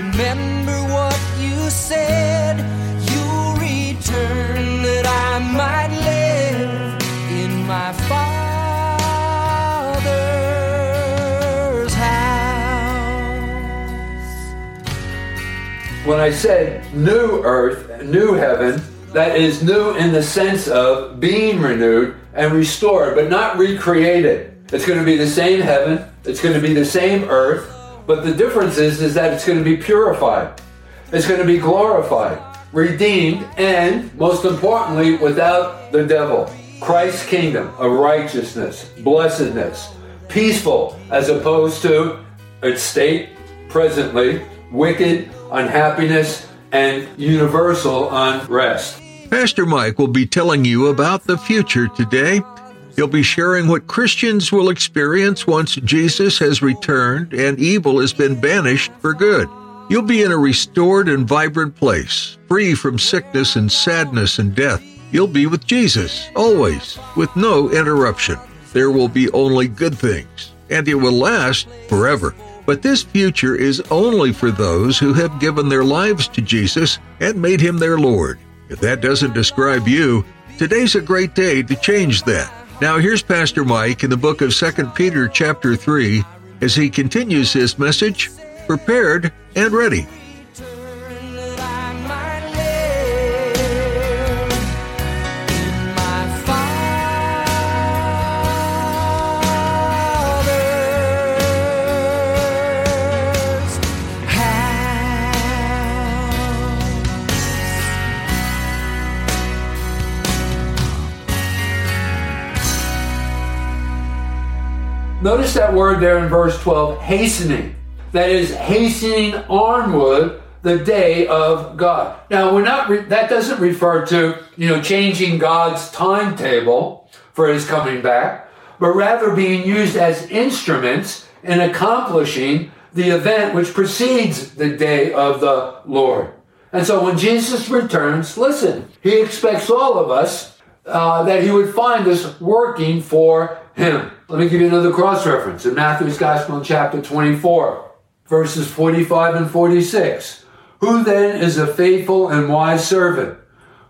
Remember what you said. You'll return that I might live in my Father's house. When I said new earth, new heaven, that is new in the sense of being renewed and restored, but not recreated. It's going to be the same heaven, it's going to be the same earth, but the difference is, is that it's going to be purified. It's going to be glorified, redeemed, and most importantly, without the devil. Christ's kingdom of righteousness, blessedness, peaceful, as opposed to its state presently, wicked, unhappiness, and universal unrest. Pastor Mike will be telling you about the future today. He'll be sharing what Christians will experience once Jesus has returned and evil has been banished for good. You'll be in a restored and vibrant place, free from sickness and sadness and death. You'll be with Jesus, always, with no interruption. There will be only good things, and it will last forever. But this future is only for those who have given their lives to Jesus and made him their Lord. If that doesn't describe you, today's a great day to change that. Now here's Pastor Mike in the book of 2 Peter chapter 3 as he continues his message, prepared and ready. Notice that word there in verse 12, hastening. That is hastening onward the day of God. Now, we're not, re- that doesn't refer to, you know, changing God's timetable for his coming back, but rather being used as instruments in accomplishing the event which precedes the day of the Lord. And so when Jesus returns, listen, he expects all of us uh, that he would find us working for him. Let me give you another cross reference in Matthew's Gospel in chapter 24, verses 45 and 46. Who then is a faithful and wise servant,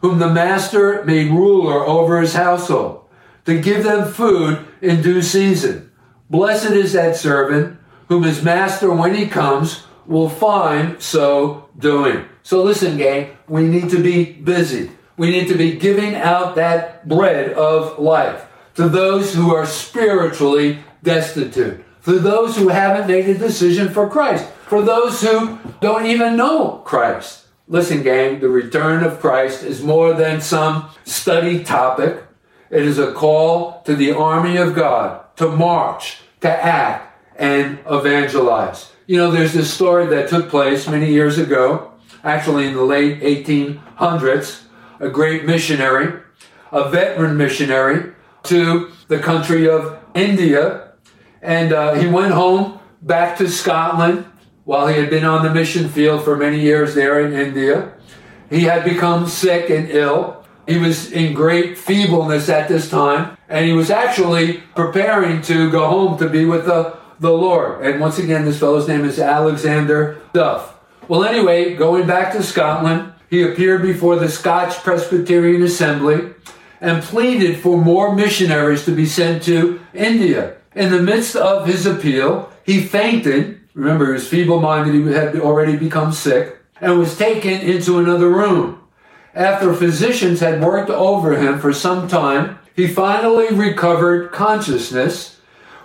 whom the master made ruler over his household, to give them food in due season? Blessed is that servant whom his master, when he comes, will find so doing. So listen, gang, we need to be busy. We need to be giving out that bread of life to those who are spiritually destitute, for those who haven't made a decision for Christ, for those who don't even know Christ. Listen, gang, the return of Christ is more than some study topic. It is a call to the army of God to march, to act, and evangelize. You know, there's this story that took place many years ago, actually in the late 1800s. A great missionary, a veteran missionary, to the country of India. And uh, he went home back to Scotland while he had been on the mission field for many years there in India. He had become sick and ill. He was in great feebleness at this time, and he was actually preparing to go home to be with the, the Lord. And once again, this fellow's name is Alexander Duff. Well, anyway, going back to Scotland, he appeared before the Scotch Presbyterian Assembly and pleaded for more missionaries to be sent to India. In the midst of his appeal, he fainted. Remember, he was feeble minded, he had already become sick, and was taken into another room. After physicians had worked over him for some time, he finally recovered consciousness.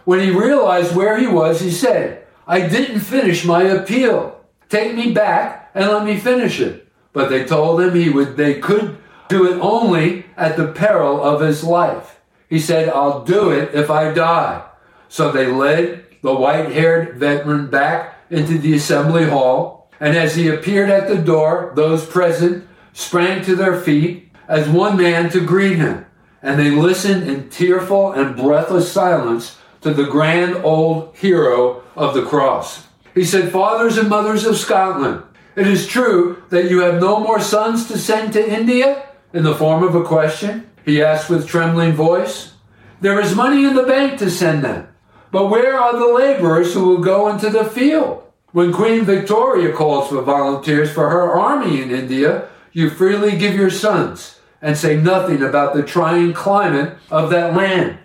When he realized where he was, he said, I didn't finish my appeal. Take me back and let me finish it. But they told him he would, they could do it only at the peril of his life. He said, I'll do it if I die. So they led the white haired veteran back into the assembly hall, and as he appeared at the door, those present sprang to their feet as one man to greet him, and they listened in tearful and breathless silence to the grand old hero of the cross. He said, Fathers and mothers of Scotland, it is true that you have no more sons to send to India? In the form of a question, he asked with trembling voice. There is money in the bank to send them. But where are the laborers who will go into the field? When Queen Victoria calls for volunteers for her army in India, you freely give your sons and say nothing about the trying climate of that land.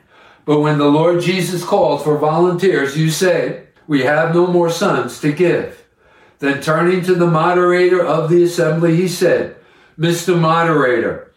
But when the Lord Jesus calls for volunteers, you say, We have no more sons to give. Then turning to the moderator of the assembly, he said, Mr. Moderator,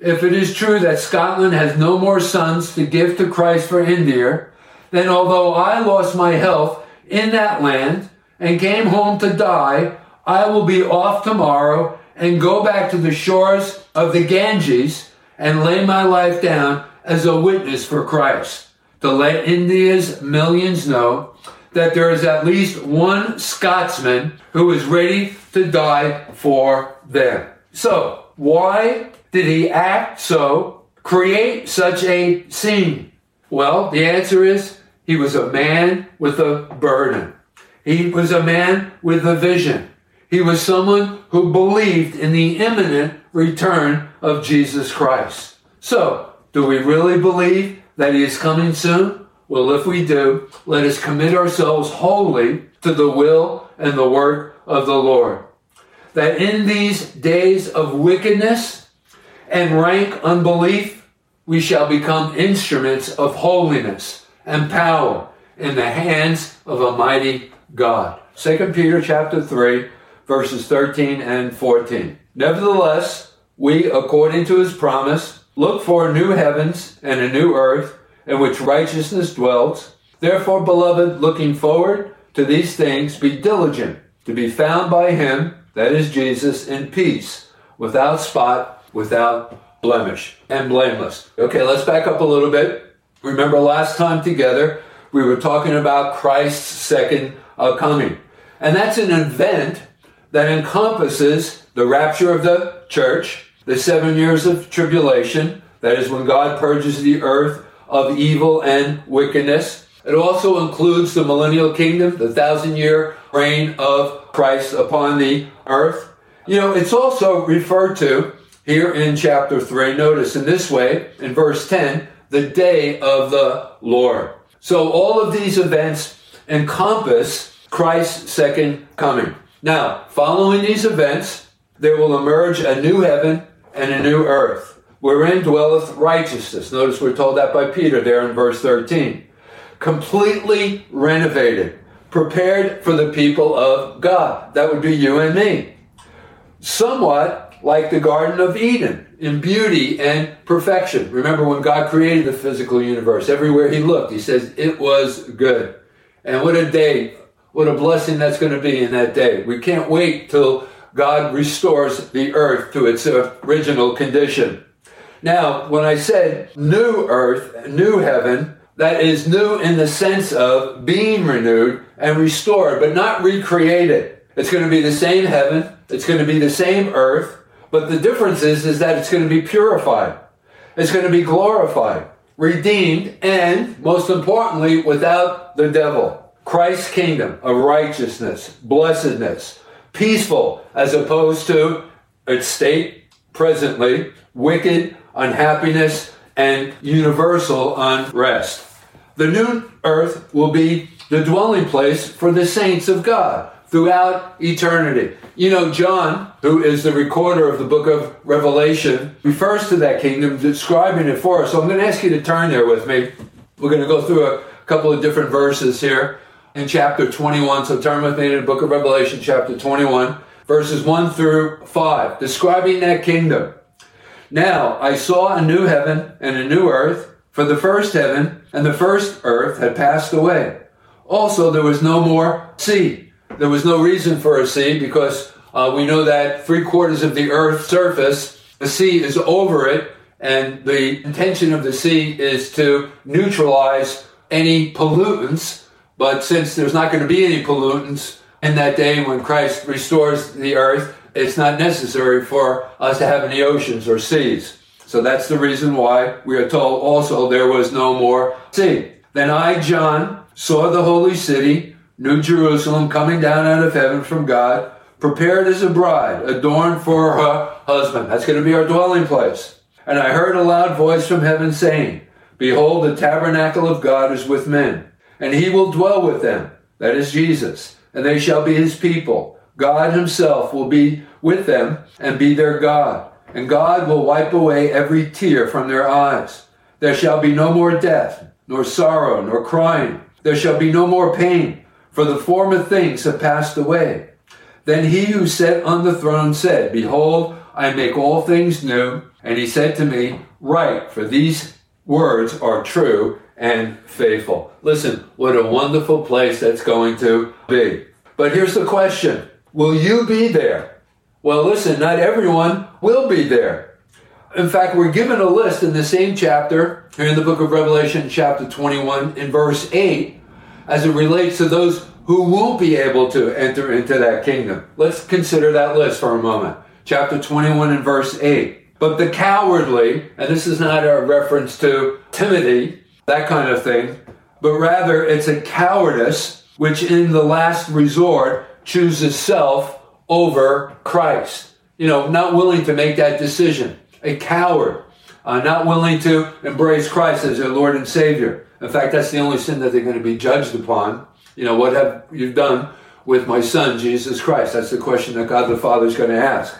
if it is true that Scotland has no more sons to give to Christ for India, then although I lost my health in that land and came home to die, I will be off tomorrow and go back to the shores of the Ganges and lay my life down as a witness for Christ to let India's millions know that there is at least one Scotsman who is ready to die for them. So, why did he act so, create such a scene? Well, the answer is he was a man with a burden. He was a man with a vision. He was someone who believed in the imminent return of Jesus Christ. So, do we really believe that he is coming soon? Well, if we do, let us commit ourselves wholly to the will and the work of the Lord. That in these days of wickedness and rank unbelief, we shall become instruments of holiness and power in the hands of a mighty God. 2 Peter chapter 3, verses 13 and 14. Nevertheless, we, according to his promise, look for new heavens and a new earth in which righteousness dwells. Therefore, beloved, looking forward to these things, be diligent to be found by him, that is Jesus, in peace, without spot, without blemish, and blameless. Okay, let's back up a little bit. Remember last time together, we were talking about Christ's second coming. And that's an event that encompasses the rapture of the church, the seven years of tribulation, that is when God purges the earth of evil and wickedness. It also includes the millennial kingdom, the thousand year reign of Christ upon the earth. You know, it's also referred to here in chapter 3. Notice in this way, in verse 10, the day of the Lord. So all of these events encompass Christ's second coming. Now, following these events, there will emerge a new heaven and a new earth, wherein dwelleth righteousness. Notice we're told that by Peter there in verse 13. Completely renovated, prepared for the people of God. That would be you and me. Somewhat like the Garden of Eden in beauty and perfection. Remember when God created the physical universe, everywhere he looked, he says, it was good. And what a day, what a blessing that's going to be in that day. We can't wait till God restores the earth to its original condition. Now, when I said new earth, new heaven, that is new in the sense of being renewed and restored, but not recreated. It's going to be the same heaven. It's going to be the same earth. But the difference is, is that it's going to be purified. It's going to be glorified, redeemed, and most importantly, without the devil. Christ's kingdom of righteousness, blessedness, peaceful, as opposed to its state presently, wicked, unhappiness, and universal unrest. The new earth will be the dwelling place for the saints of God throughout eternity. You know, John, who is the recorder of the book of Revelation, refers to that kingdom, describing it for us. So I'm going to ask you to turn there with me. We're going to go through a couple of different verses here in chapter 21. So turn with me to the book of Revelation, chapter 21, verses 1 through 5, describing that kingdom. Now I saw a new heaven and a new earth, for the first heaven and the first earth had passed away. Also, there was no more sea. There was no reason for a sea because uh, we know that three quarters of the earth's surface, the sea is over it, and the intention of the sea is to neutralize any pollutants. But since there's not going to be any pollutants, in that day when Christ restores the earth, it's not necessary for us to have any oceans or seas. So that's the reason why we are told also there was no more sea. Then I, John, saw the holy city, New Jerusalem, coming down out of heaven from God, prepared as a bride, adorned for her husband. That's going to be our dwelling place. And I heard a loud voice from heaven saying, Behold, the tabernacle of God is with men, and he will dwell with them. That is Jesus. And they shall be his people. God himself will be with them and be their God. And God will wipe away every tear from their eyes. There shall be no more death, nor sorrow, nor crying. There shall be no more pain, for the former things have passed away. Then he who sat on the throne said, Behold, I make all things new. And he said to me, Write, for these words are true and faithful. Listen, what a wonderful place that's going to be. But here's the question Will you be there? Well, listen, not everyone will be there. In fact, we're given a list in the same chapter, here in the book of Revelation, chapter 21, in verse 8, as it relates to those who won't be able to enter into that kingdom. Let's consider that list for a moment. Chapter 21 and verse 8. But the cowardly, and this is not a reference to Timothy, that kind of thing, but rather it's a cowardice which in the last resort chooses self over Christ. You know, not willing to make that decision. A coward. Uh, not willing to embrace Christ as their Lord and Savior. In fact, that's the only sin that they're going to be judged upon. You know, what have you done with my son, Jesus Christ? That's the question that God the Father is going to ask.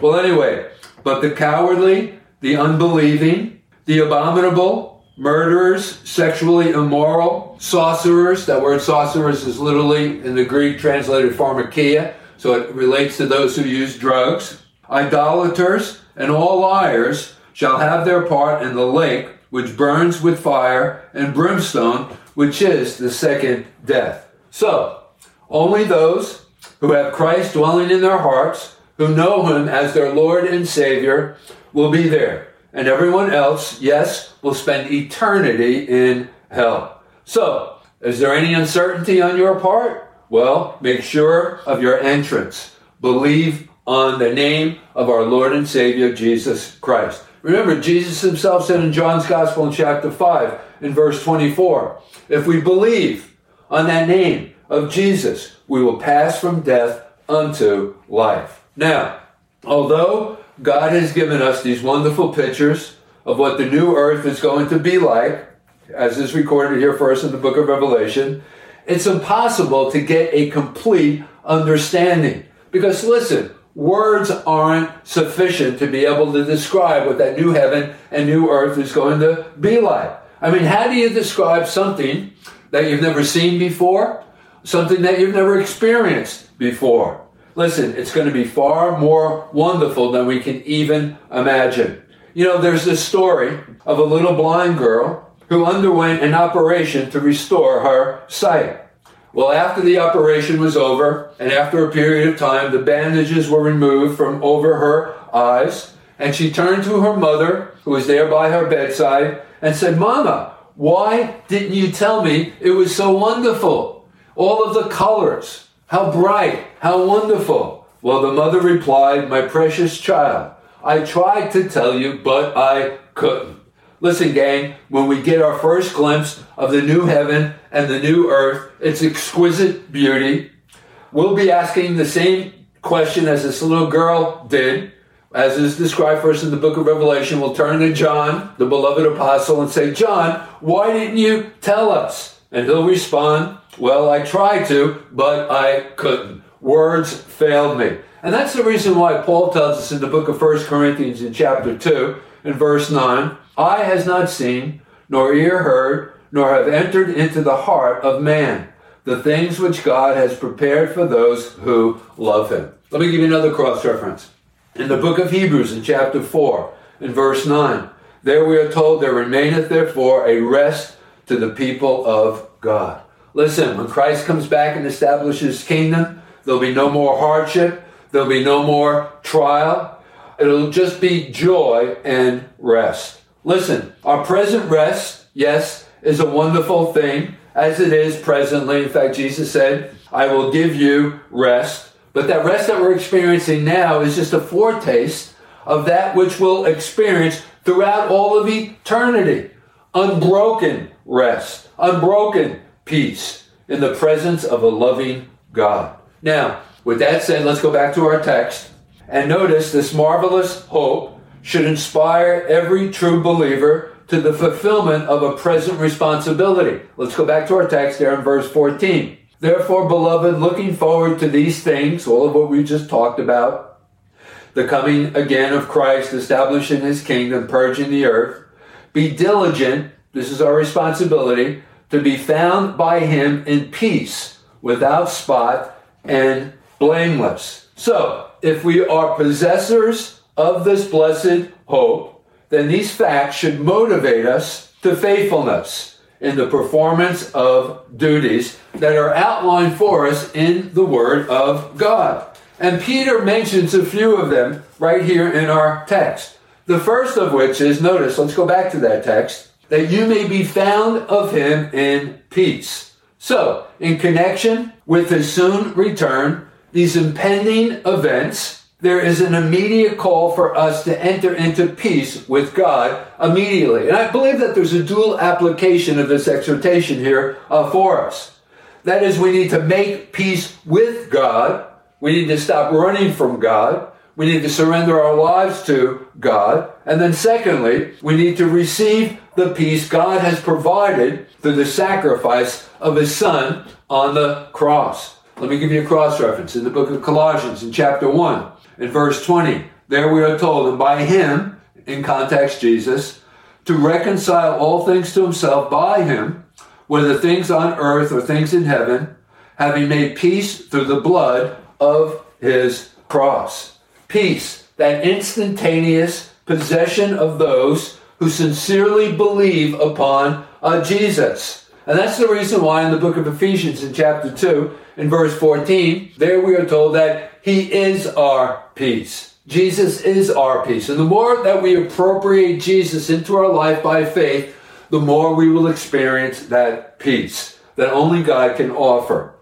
Well, anyway, but the cowardly, the unbelieving, the abominable, murderers, sexually immoral, sorcerers, that word sorcerers is literally in the Greek translated pharmakia, so it relates to those who use drugs, idolaters, and all liars shall have their part in the lake which burns with fire and brimstone, which is the second death. So, only those who have Christ dwelling in their hearts, who know him as their Lord and Savior, will be there. And everyone else, yes, will spend eternity in hell. So, is there any uncertainty on your part? Well, make sure of your entrance. Believe on the name of our Lord and Savior Jesus Christ. Remember, Jesus himself said in John's Gospel in chapter 5, in verse 24, if we believe on that name of Jesus, we will pass from death unto life. Now, although God has given us these wonderful pictures of what the new earth is going to be like, as is recorded here for us in the book of Revelation, it's impossible to get a complete understanding. Because listen, words aren't sufficient to be able to describe what that new heaven and new earth is going to be like. I mean, how do you describe something that you've never seen before? Something that you've never experienced before? Listen, it's going to be far more wonderful than we can even imagine. You know, there's this story of a little blind girl who underwent an operation to restore her sight. Well, after the operation was over, and after a period of time, the bandages were removed from over her eyes, and she turned to her mother, who was there by her bedside, and said, Mama, why didn't you tell me it was so wonderful? All of the colors, how bright, how wonderful. Well, the mother replied, My precious child, I tried to tell you, but I couldn't. Listen, gang, when we get our first glimpse of the new heaven and the new earth, its exquisite beauty, we'll be asking the same question as this little girl did, as is described us in the book of Revelation. We'll turn to John, the beloved apostle, and say, John, why didn't you tell us? And he'll respond, Well, I tried to, but I couldn't. Words failed me. And that's the reason why Paul tells us in the book of 1 Corinthians in chapter 2, in verse 9, Eye has not seen, nor ear heard, nor have entered into the heart of man the things which God has prepared for those who love him. Let me give you another cross reference. In the book of Hebrews, in chapter 4, in verse 9, there we are told, There remaineth therefore a rest to the people of God. Listen, when Christ comes back and establishes his kingdom, there'll be no more hardship, there'll be no more trial. It'll just be joy and rest. Listen, our present rest, yes, is a wonderful thing as it is presently. In fact, Jesus said, I will give you rest. But that rest that we're experiencing now is just a foretaste of that which we'll experience throughout all of eternity. Unbroken rest, unbroken peace in the presence of a loving God. Now, with that said, let's go back to our text and notice this marvelous hope should inspire every true believer to the fulfillment of a present responsibility. Let's go back to our text there in verse 14. Therefore, beloved, looking forward to these things, all of what we just talked about, the coming again of Christ, establishing his kingdom, purging the earth, be diligent, this is our responsibility, to be found by him in peace, without spot, and blameless. So, if we are possessors of this blessed hope, then these facts should motivate us to faithfulness in the performance of duties that are outlined for us in the Word of God. And Peter mentions a few of them right here in our text. The first of which is, notice, let's go back to that text, that you may be found of him in peace. So, in connection with his soon return, these impending events, there is an immediate call for us to enter into peace with God immediately. And I believe that there's a dual application of this exhortation here uh, for us. That is, we need to make peace with God. We need to stop running from God. We need to surrender our lives to God. And then secondly, we need to receive the peace God has provided through the sacrifice of his son on the cross. Let me give you a cross reference in the book of Colossians in chapter 1 in verse 20. There we are told, and by him, in context Jesus, to reconcile all things to himself by him, whether things on earth or things in heaven, having made peace through the blood of his cross. Peace, that instantaneous possession of those who sincerely believe upon uh, Jesus. And that's the reason why in the book of Ephesians in chapter 2, in verse 14, there we are told that he is our peace. Jesus is our peace. And the more that we appropriate Jesus into our life by faith, the more we will experience that peace that only God can offer.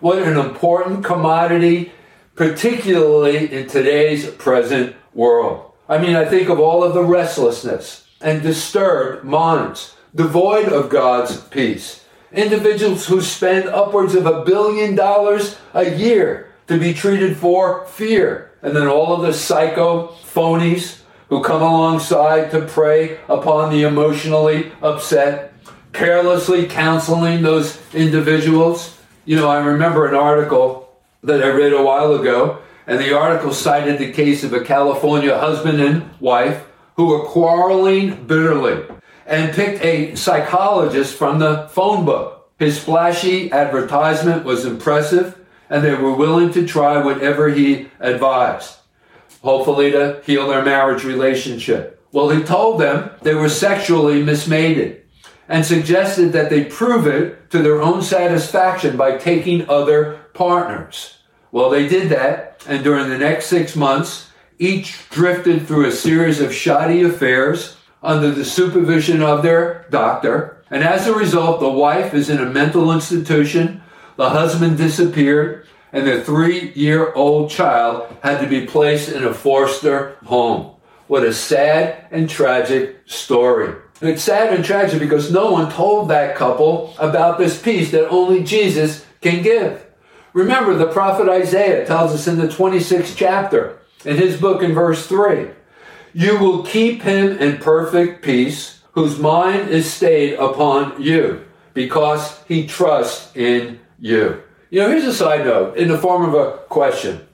What an important commodity, particularly in today's present world. I mean, I think of all of the restlessness and disturbed minds, devoid of God's peace. Individuals who spend upwards of a billion dollars a year to be treated for fear. And then all of the psycho phonies who come alongside to prey upon the emotionally upset, carelessly counseling those individuals. You know, I remember an article that I read a while ago, and the article cited the case of a California husband and wife who were quarreling bitterly and picked a psychologist from the phone book. His flashy advertisement was impressive, and they were willing to try whatever he advised, hopefully to heal their marriage relationship. Well, he told them they were sexually mismated and suggested that they prove it to their own satisfaction by taking other partners. Well, they did that, and during the next six months, each drifted through a series of shoddy affairs under the supervision of their doctor. And as a result, the wife is in a mental institution, the husband disappeared, and their three year old child had to be placed in a foster home. What a sad and tragic story. And it's sad and tragic because no one told that couple about this peace that only Jesus can give. Remember, the prophet Isaiah tells us in the 26th chapter, in his book in verse 3, you will keep him in perfect peace, whose mind is stayed upon you, because he trusts in you. You know, here's a side note in the form of a question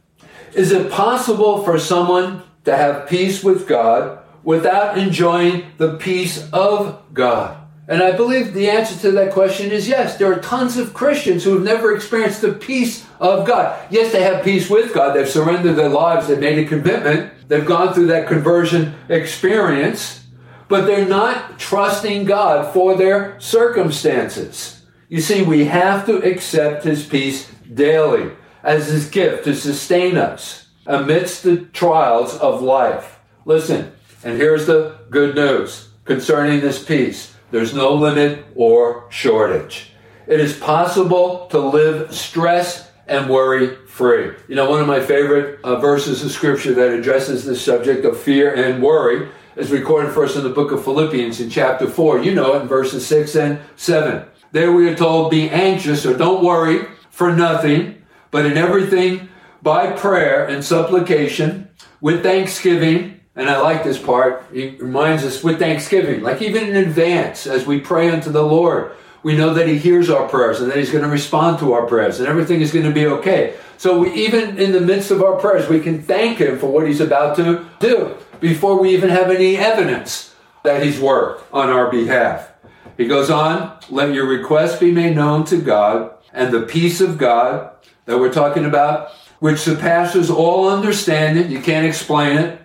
Is it possible for someone to have peace with God without enjoying the peace of God? And I believe the answer to that question is yes. There are tons of Christians who have never experienced the peace of God. Yes, they have peace with God. They've surrendered their lives. They've made a commitment. They've gone through that conversion experience, but they're not trusting God for their circumstances. You see, we have to accept His peace daily as His gift to sustain us amidst the trials of life. Listen, and here's the good news concerning this peace there's no limit or shortage. It is possible to live stress and worry free. You know, one of my favorite uh, verses of scripture that addresses the subject of fear and worry is recorded for us in the book of Philippians in chapter 4. You know it in verses 6 and 7. There we are told, be anxious or don't worry for nothing, but in everything by prayer and supplication with thanksgiving. And I like this part. He reminds us with thanksgiving, like even in advance as we pray unto the Lord we know that he hears our prayers and that he's going to respond to our prayers and everything is going to be okay. So we, even in the midst of our prayers, we can thank him for what he's about to do before we even have any evidence that he's worked on our behalf. He goes on, let your requests be made known to God and the peace of God that we're talking about, which surpasses all understanding. You can't explain it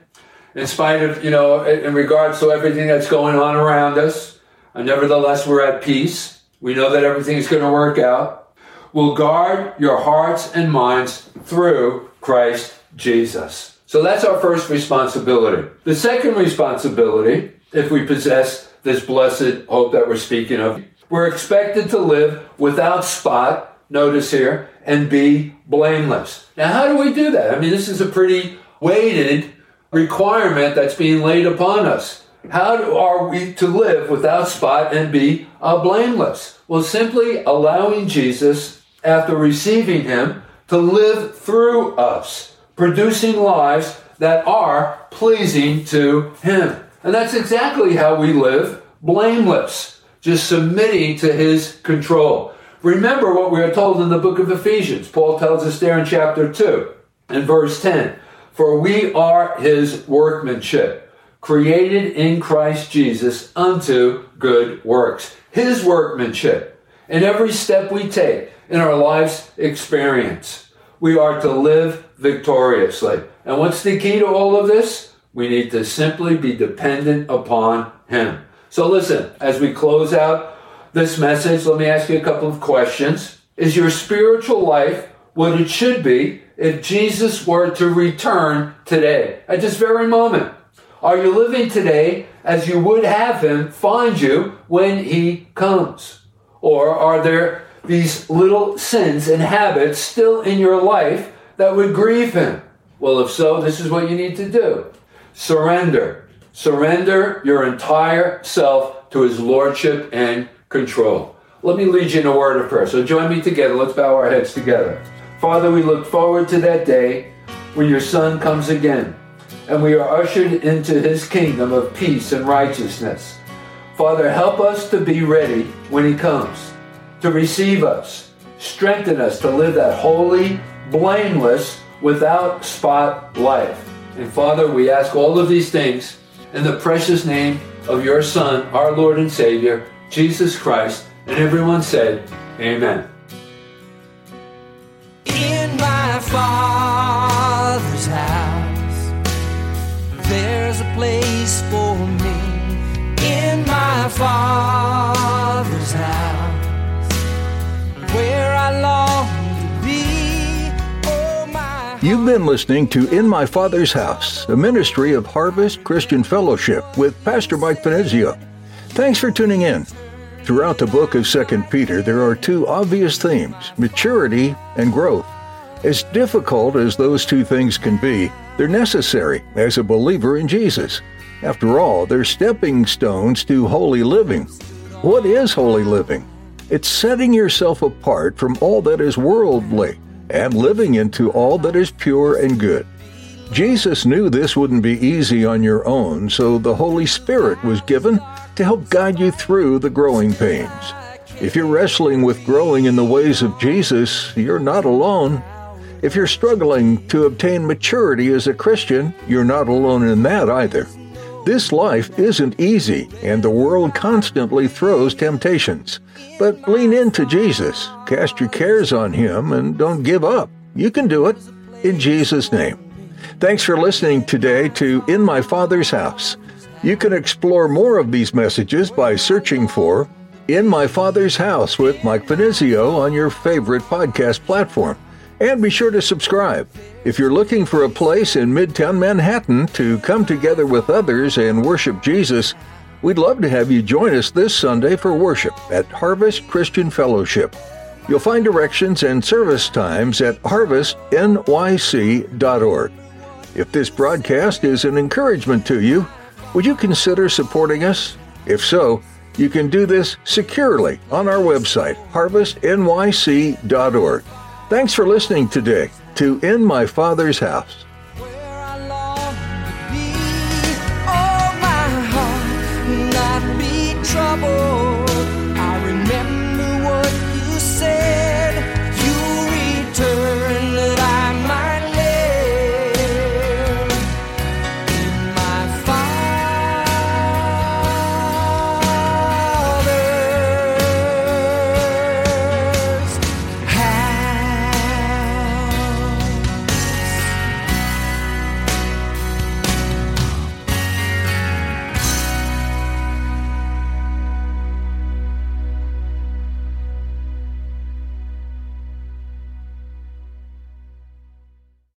in spite of, you know, in regards to everything that's going on around us. And nevertheless, we're at peace. We know that everything is going to work out. Will guard your hearts and minds through Christ Jesus. So that's our first responsibility. The second responsibility, if we possess this blessed hope that we're speaking of, we're expected to live without spot, notice here, and be blameless. Now, how do we do that? I mean, this is a pretty weighted requirement that's being laid upon us. How are we to live without spot and be uh, blameless? Well, simply allowing Jesus, after receiving him, to live through us, producing lives that are pleasing to him. And that's exactly how we live blameless, just submitting to his control. Remember what we are told in the book of Ephesians. Paul tells us there in chapter 2 and verse 10 For we are his workmanship created in Christ Jesus unto good works. His workmanship. In every step we take in our life's experience, we are to live victoriously. And what's the key to all of this? We need to simply be dependent upon Him. So listen, as we close out this message, let me ask you a couple of questions. Is your spiritual life what it should be if Jesus were to return today, at this very moment? Are you living today as you would have him find you when he comes? Or are there these little sins and habits still in your life that would grieve him? Well, if so, this is what you need to do surrender. Surrender your entire self to his lordship and control. Let me lead you in a word of prayer. So join me together. Let's bow our heads together. Father, we look forward to that day when your son comes again and we are ushered into his kingdom of peace and righteousness. Father, help us to be ready when he comes, to receive us, strengthen us to live that holy, blameless, without spot life. And Father, we ask all of these things in the precious name of your Son, our Lord and Savior, Jesus Christ. And everyone said, Amen. In my Father's house, there's a place for me. In my Father's house, where I long to be. Oh, my You've been listening to In My Father's House, a ministry of Harvest Christian Fellowship with Pastor Mike Finizio. Thanks for tuning in. Throughout the book of 2 Peter, there are two obvious themes maturity and growth. As difficult as those two things can be, they're necessary as a believer in Jesus. After all, they're stepping stones to holy living. What is holy living? It's setting yourself apart from all that is worldly and living into all that is pure and good. Jesus knew this wouldn't be easy on your own, so the Holy Spirit was given to help guide you through the growing pains. If you're wrestling with growing in the ways of Jesus, you're not alone. If you're struggling to obtain maturity as a Christian, you're not alone in that either. This life isn't easy, and the world constantly throws temptations. But lean into Jesus, cast your cares on Him, and don't give up. You can do it in Jesus' name. Thanks for listening today to In My Father's House. You can explore more of these messages by searching for In My Father's House with Mike Finizio on your favorite podcast platform. And be sure to subscribe. If you're looking for a place in Midtown Manhattan to come together with others and worship Jesus, We'd love to have you join us this Sunday for worship at Harvest Christian Fellowship. You'll find directions and service times at harvestnyc.org. If this broadcast is an encouragement to you, would you consider supporting us? If so, you can do this securely on our website, harvestnyc.org. Thanks for listening today to In My Father's House.